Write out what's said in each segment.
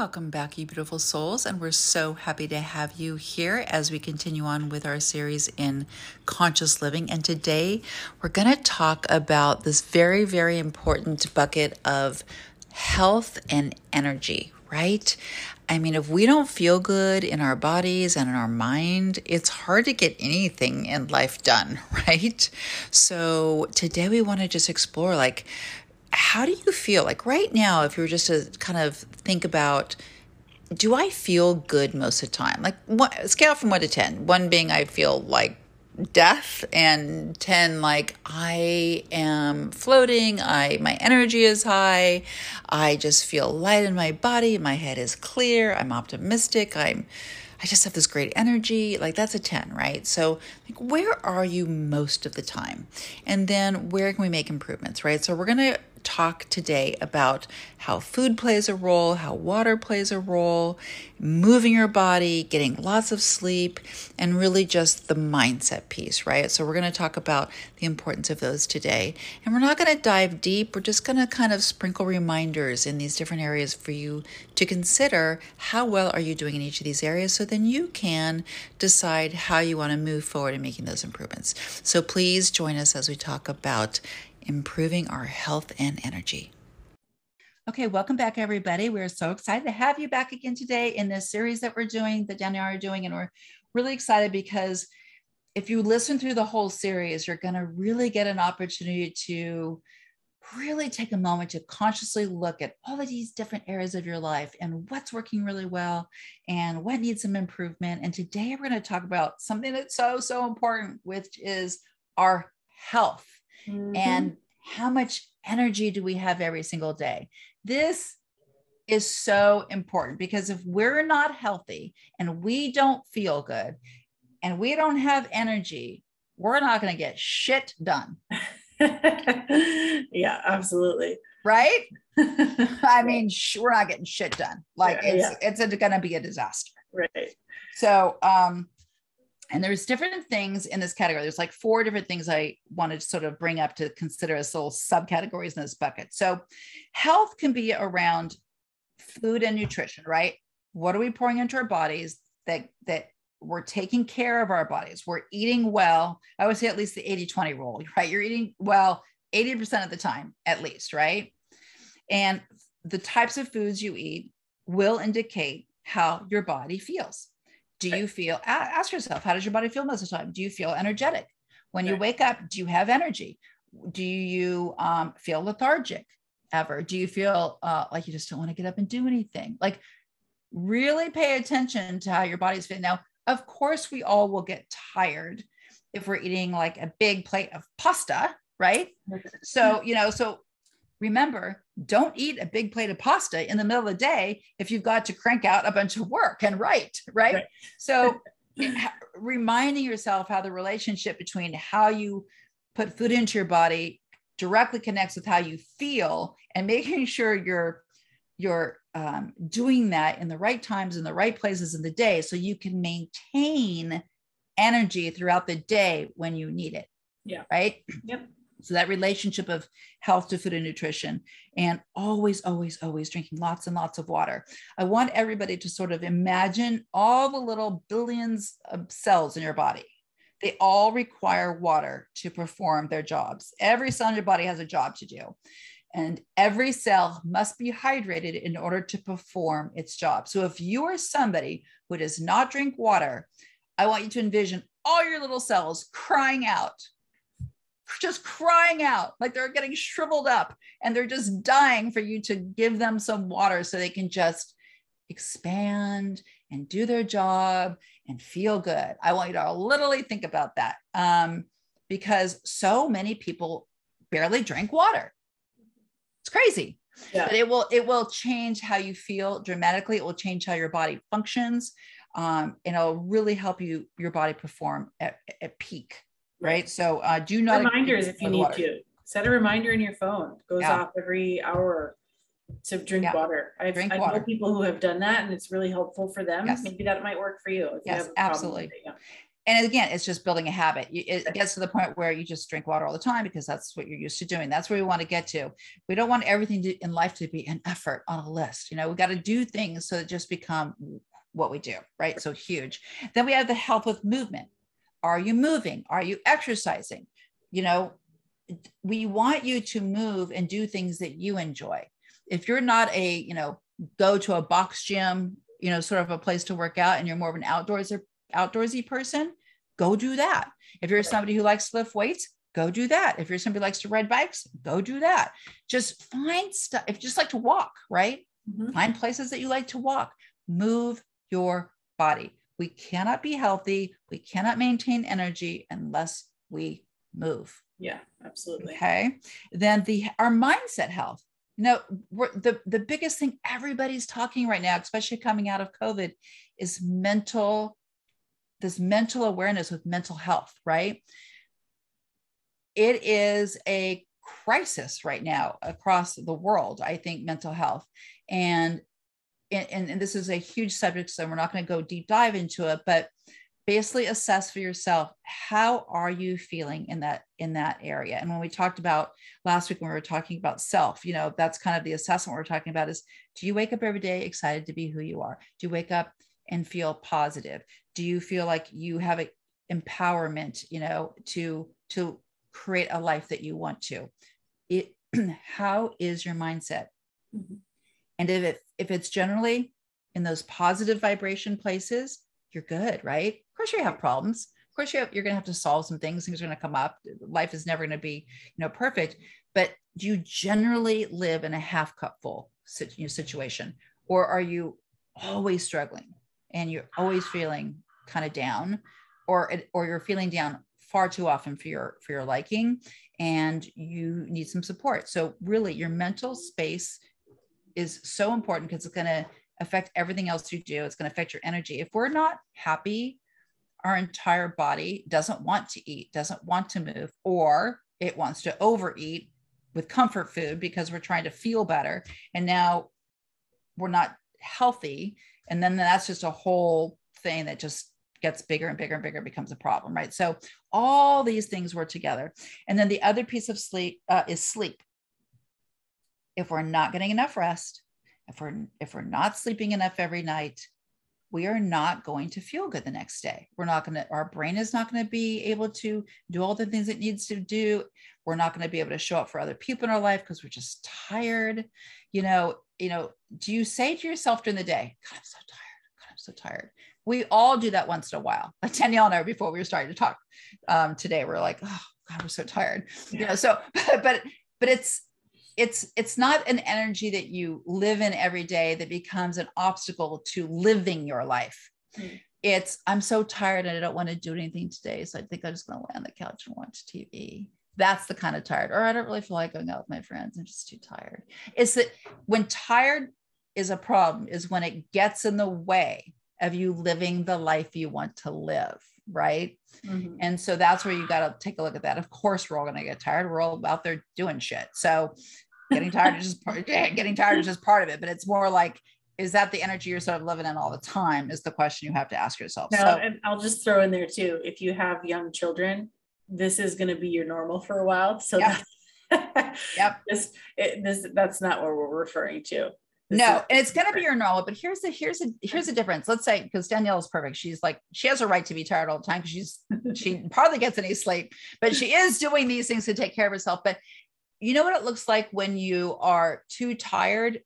Welcome back, you beautiful souls, and we're so happy to have you here as we continue on with our series in conscious living. And today we're going to talk about this very, very important bucket of health and energy, right? I mean, if we don't feel good in our bodies and in our mind, it's hard to get anything in life done, right? So today we want to just explore like, how do you feel? Like right now if you were just to kind of think about do i feel good most of the time? Like what scale from 1 to 10 1 being i feel like death and 10 like i am floating i my energy is high i just feel light in my body my head is clear i'm optimistic i'm i just have this great energy like that's a 10 right? So like where are you most of the time? And then where can we make improvements right? So we're going to talk today about how food plays a role, how water plays a role, moving your body, getting lots of sleep, and really just the mindset piece, right? So, we're going to talk about the importance of those today. And we're not going to dive deep, we're just going to kind of sprinkle reminders in these different areas for you to consider how well are you doing in each of these areas so then you can decide how you want to move forward in making those improvements. So, please join us as we talk about improving our health and energy. Okay, welcome back, everybody. We're so excited to have you back again today in this series that we're doing, that Danny are doing, and we're really excited because if you listen through the whole series, you're going to really get an opportunity to really take a moment to consciously look at all of these different areas of your life and what's working really well and what needs some improvement. And today we're going to talk about something that's so, so important, which is our health mm-hmm. and how much energy do we have every single day? This is so important because if we're not healthy and we don't feel good and we don't have energy, we're not going to get shit done. yeah, absolutely. Right? I mean, sh- we're not getting shit done. Like yeah, it's yeah. it's going to be a disaster. Right. So, um and there's different things in this category. There's like four different things I wanted to sort of bring up to consider as little subcategories in this bucket. So, health can be around food and nutrition, right? What are we pouring into our bodies that that we're taking care of our bodies? We're eating well. I would say at least the 80-20 rule, right? You're eating well 80% of the time, at least, right? And the types of foods you eat will indicate how your body feels do you feel ask yourself how does your body feel most of the time? Do you feel energetic? When you wake up do you have energy? Do you um, feel lethargic ever? Do you feel uh, like you just don't want to get up and do anything? Like really pay attention to how your body's feeling now of course we all will get tired if we're eating like a big plate of pasta right. So you know so remember, don't eat a big plate of pasta in the middle of the day if you've got to crank out a bunch of work and write, right? right. So, reminding yourself how the relationship between how you put food into your body directly connects with how you feel and making sure you're you're um, doing that in the right times in the right places in the day so you can maintain energy throughout the day when you need it yeah right yep so that relationship of health to food and nutrition, and always, always, always drinking lots and lots of water. I want everybody to sort of imagine all the little billions of cells in your body. They all require water to perform their jobs. Every cell in your body has a job to do. And every cell must be hydrated in order to perform its job. So if you are somebody who does not drink water, I want you to envision all your little cells crying out just crying out like they're getting shriveled up and they're just dying for you to give them some water so they can just expand and do their job and feel good. I want you to literally think about that um, because so many people barely drink water. It's crazy. Yeah. But it will it will change how you feel dramatically. It will change how your body functions, um, and it'll really help you your body perform at, at peak right? So uh, do not reminders if you need water. to set a reminder in your phone. It goes yeah. off every hour to drink yeah. water. I've, drink I water. know people who have done that, and it's really helpful for them. Yes. Maybe that might work for you. yes, you absolutely. Yeah. and again, it's just building a habit. It gets to the point where you just drink water all the time because that's what you're used to doing. That's where we want to get to. We don't want everything to, in life to be an effort on a list. You know, we got to do things so it just become what we do, right? So huge. Then we have the health with movement. Are you moving? Are you exercising? You know, we want you to move and do things that you enjoy. If you're not a, you know, go to a box gym, you know, sort of a place to work out and you're more of an outdoors or outdoorsy person, go do that. If you're somebody who likes to lift weights, go do that. If you're somebody who likes to ride bikes, go do that. Just find stuff. If you just like to walk, right? Mm-hmm. Find places that you like to walk. Move your body. We cannot be healthy. We cannot maintain energy unless we move. Yeah, absolutely. Okay. Then the our mindset health. You know, the the biggest thing everybody's talking right now, especially coming out of COVID, is mental this mental awareness with mental health, right? It is a crisis right now across the world, I think, mental health. And, and, this is a huge subject, so we're not going to go deep dive into it, but basically assess for yourself how are you feeling in that in that area? And when we talked about last week when we were talking about self you know that's kind of the assessment we're talking about is do you wake up every day excited to be who you are? Do you wake up and feel positive? Do you feel like you have a, empowerment you know to to create a life that you want to? It how is your mindset? Mm-hmm. And if it if it's generally in those positive vibration places you're good right? Of course you have problems. Of course you have, you're going to have to solve some things things are going to come up. Life is never going to be you know perfect. But do you generally live in a half cup full situation? Or are you always struggling and you're always feeling kind of down? Or or you're feeling down far too often for your for your liking and you need some support. So really your mental space is so important because it's going to affect everything else you do. It's going to affect your energy. If we're not happy our entire body doesn't want to eat doesn't want to move or it wants to overeat with comfort food because we're trying to feel better and now we're not healthy and then that's just a whole thing that just gets bigger and bigger and bigger becomes a problem right? So all these things work together. And then the other piece of sleep uh, is sleep if we're not getting enough rest if we're if we're not sleeping enough every night we are not going to feel good the next day. We're not going to our brain is not going to be able to do all the things it needs to do. We're not going to be able to show up for other people in our life because we're just tired. You know you know do you say to yourself during the day god i'm so tired. God i'm so tired. We all do that once in a while. Like danielle and i before we were starting to talk um, today we're like oh god we're so tired. Yeah. you know so but but, but it's it's it's not an energy that you live in every day that becomes an obstacle to living your life. Mm. it's i'm so tired and i don't want to do anything today so i think i'm just going to lay on the couch and watch tv that's the kind of tired or i don't really feel like going out with my friends i'm just too tired. It's that when tired is a problem is when it gets in the way of you living the life you want to live right? Mm-hmm. and so that's where you got to take a look at that. Of course we're all going to get tired. We're all out there doing shit. So getting tired is just part, getting tired is just part of it. But it's more like is that the energy you're sort of living in all the time is the question you have to ask yourself. No, so and i'll just throw in there too if you have young children this is going to be your normal for a while. So yep. yep. this it, this that's not what we're referring to no, and it's gonna be your normal, but here's the here's a here's a difference. Let's say because Danielle is perfect. She's like she has a right to be tired all the time because she's she hardly gets any sleep, but she is doing these things to take care of herself. But you know what it looks like when you are too tired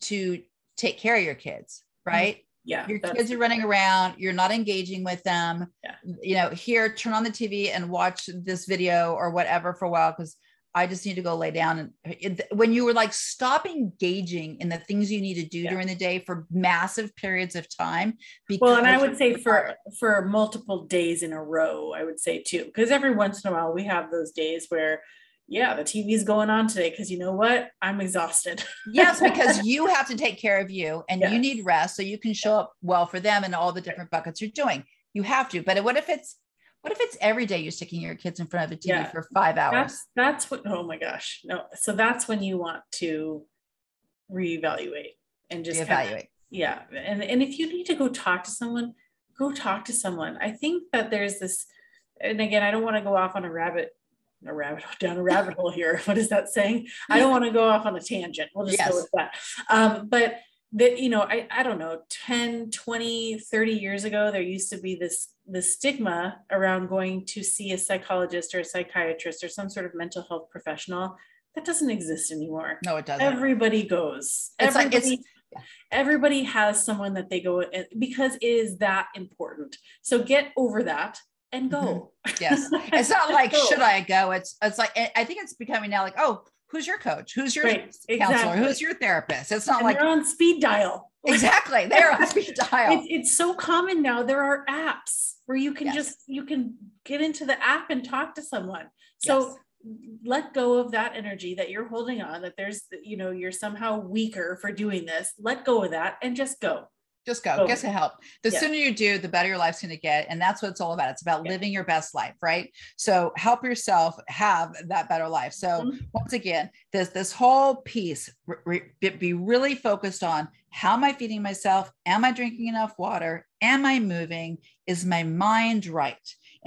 to take care of your kids, mm-hmm. right? Yeah. Your kids are running around, you're not engaging with them. Yeah. You know, here, turn on the TV and watch this video or whatever for a while because I just need to go lay down. And when you were like, stop engaging in the things you need to do yeah. during the day for massive periods of time. well, and I would say for for multiple days in a row, I would say too, because every once in a while we have those days where yeah, the TV's going on today because you know what? I'm exhausted. yes, because you have to take care of you and you need rest so you can show up well for them and all the different buckets you're doing. You have to. But what if it's what if it's every day you're sticking your kids in front of a TV yeah, for five hours? That's that's what oh my gosh. No, so that's when you want to reevaluate and just reevaluate. Kind of, yeah. And and if you need to go talk to someone, go talk to someone. I think that there's this, and again, I don't want to go off on a rabbit, a rabbit down a rabbit hole here. What is that saying? I don't want to go off on a tangent. We'll just yes. go with that. Um, but that you know I, I don't know 10 20 30 years ago there used to be this this stigma around going to see a psychologist or a psychiatrist or some sort of mental health professional. That doesn't exist anymore. No it doesn't. Everybody goes. It's everybody, like it's everybody has someone that they go because it is that important. So get over that and go. Mm-hmm. yes. It's not like should i go? It's it's like i think it's becoming now like oh who's your coach? Who's your right, counselor? Exactly. Who's your therapist? It's not and like they're on speed dial. Exactly. They're on speed dial. It, it's so common now. There are apps where you can yes. just you can get into the app and talk to someone. So yes. let go of that energy that you're holding on that there's you know you're somehow weaker for doing this. Let go of that and just go just go. Oh. get some help the yeah. sooner you do the better your life's going to get and that's what it's all about. It's about yeah. living your best life right? So help yourself have that better life. So mm-hmm. once again this this whole piece re, be really focused on how am i feeding myself? Am i drinking enough water? Am i moving? Is my mind right?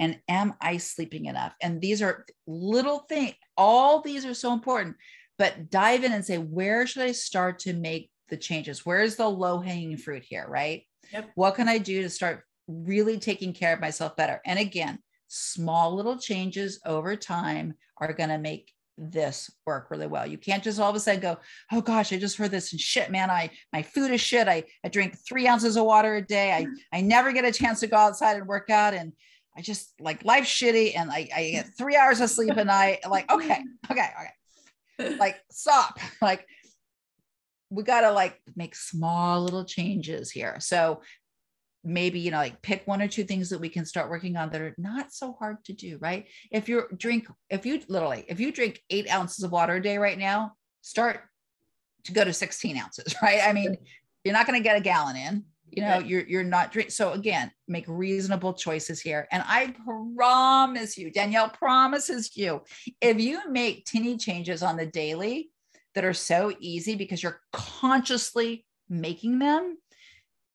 And am i sleeping enough? And these are little things all these are so important but dive in and say where should i start to make the changes? Where's the low hanging fruit here, right? Yep. What can I do to start really taking care of myself better? And again, small little changes over time are going to make this work really well. You can't just all of a sudden go, oh gosh, I just heard this and shit, man. I my food is shit. I, I drink three ounces of water a day. I, I never get a chance to go outside and work out. And I just like life's shitty and I, I get three hours of sleep a night. Like, okay, okay, okay. Like stop. Like we got to like make small little changes here. So maybe you know like pick one or two things that we can start working on that are not so hard to do right? If you drink if you literally if you drink eight ounces of water a day right now start to go to 16 ounces right? I mean you're not going to get a gallon in you know you're you're not drink so again make reasonable choices here. And i promise you danielle promises you if you make teeny changes on the daily that are so easy because you're consciously making them,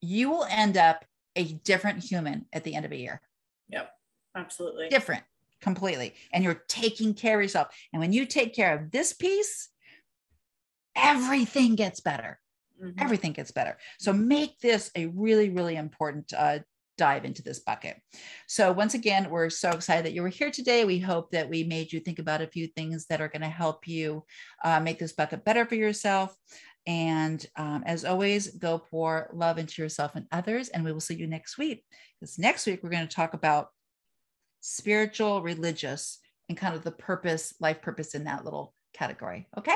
you will end up a different human at the end of a year. Yep, absolutely. Different completely. And you're taking care of yourself. And when you take care of this piece, everything gets better. Mm-hmm. Everything gets better. So make this a really, really important uh, dive into this bucket. So, once again, we're so excited that you were here today. We hope that we made you think about a few things that are going to help you uh, make this bucket better for yourself. And um, as always, go pour love into yourself and others. And we will see you next week. Because next week, we're going to talk about spiritual, religious, and kind of the purpose, life purpose in that little category. Okay.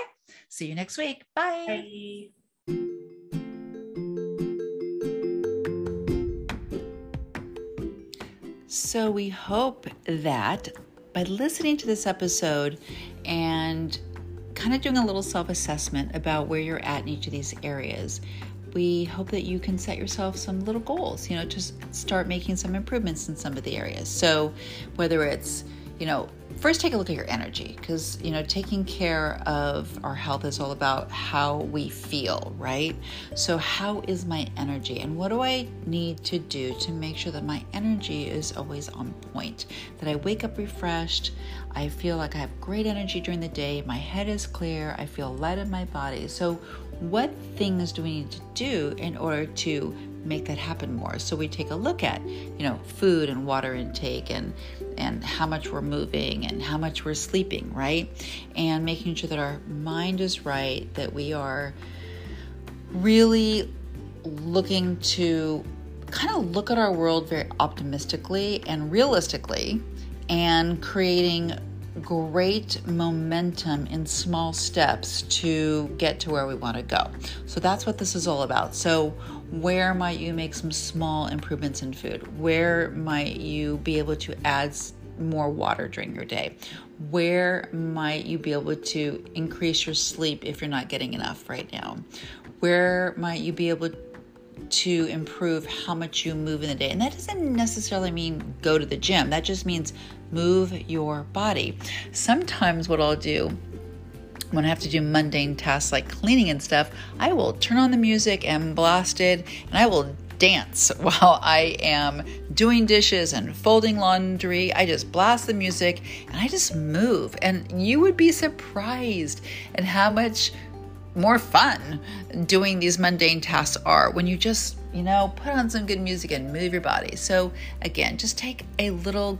See you next week. Bye. Bye. So, we hope that by listening to this episode and kind of doing a little self assessment about where you're at in each of these areas, we hope that you can set yourself some little goals, you know, to start making some improvements in some of the areas. So, whether it's, you know, first take a look at your energy because you know taking care of our health is all about how we feel right? So how is my energy and what do i need to do to make sure that my energy is always on point? That i wake up refreshed i feel like i have great energy during the day my head is clear i feel light in my body. So what things do we need to do in order to make that happen more. So we take a look at, you know, food and water intake and and how much we're moving and how much we're sleeping, right? And making sure that our mind is right, that we are really looking to kind of look at our world very optimistically and realistically and creating great momentum in small steps to get to where we want to go. So that's what this is all about. So, where might you make some small improvements in food? Where might you be able to add more water during your day? Where might you be able to increase your sleep if you're not getting enough right now? Where might you be able to improve how much you move in the day? And that doesn't necessarily mean go to the gym, that just means move your body. Sometimes, what I'll do when I have to do mundane tasks like cleaning and stuff, I will turn on the music and blast it and I will dance while I am doing dishes and folding laundry. I just blast the music and I just move. And you would be surprised at how much more fun doing these mundane tasks are when you just, you know, put on some good music and move your body. So, again, just take a little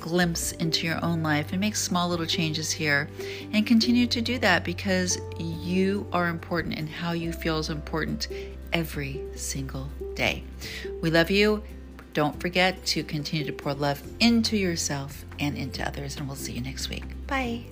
glimpse into your own life and make small little changes here and continue to do that because you are important and how you feel is important every single day. We love you. Don't forget to continue to pour love into yourself and into others, and we'll see you next week. Bye.